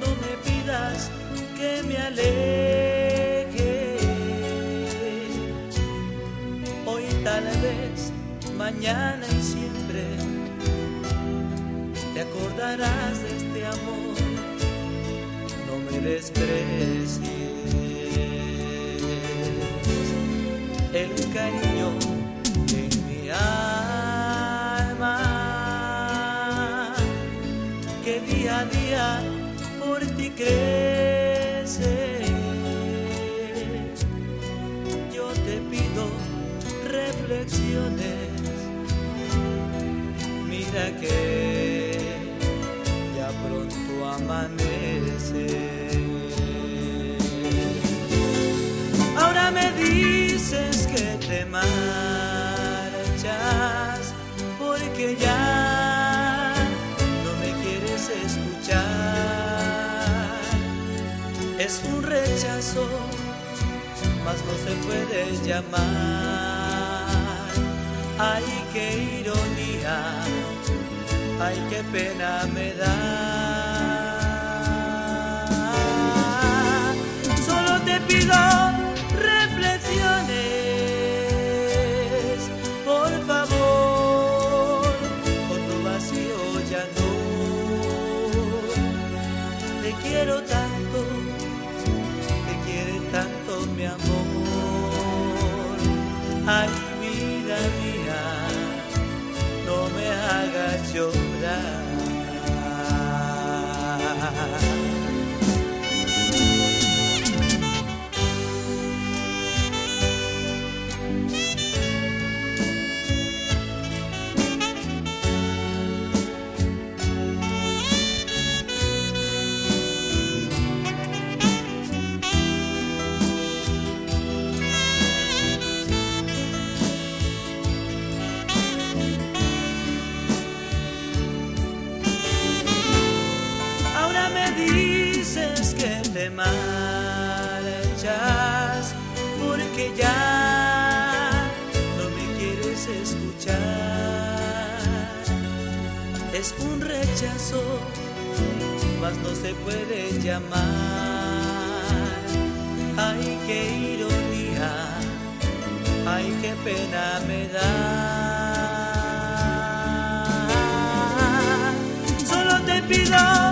no me pidas que me aleje. Hoy tal vez, mañana y siempre, te acordarás de este amor, no me desprecies. Que día a día por ti crece. Yo te pido reflexiones. Mira que ya pronto amanece. Ahora me dices que te marchas porque ya Es un rechazo, mas no se puede llamar. Ay, qué ironía, ay, qué pena me da. Hagas marchas porque ya no me quieres escuchar. Es un rechazo, mas no se puede llamar. Ay, qué ironía, ay, qué pena me da. Solo te pido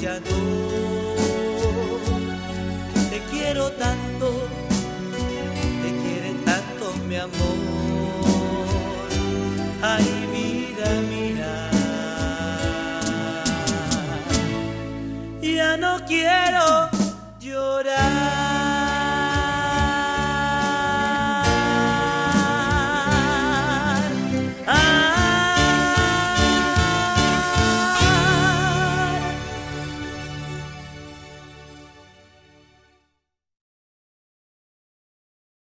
ya no. Te quiero tanto, te quiere tanto mi amor, ay vida mía. Ya no quiero llorar.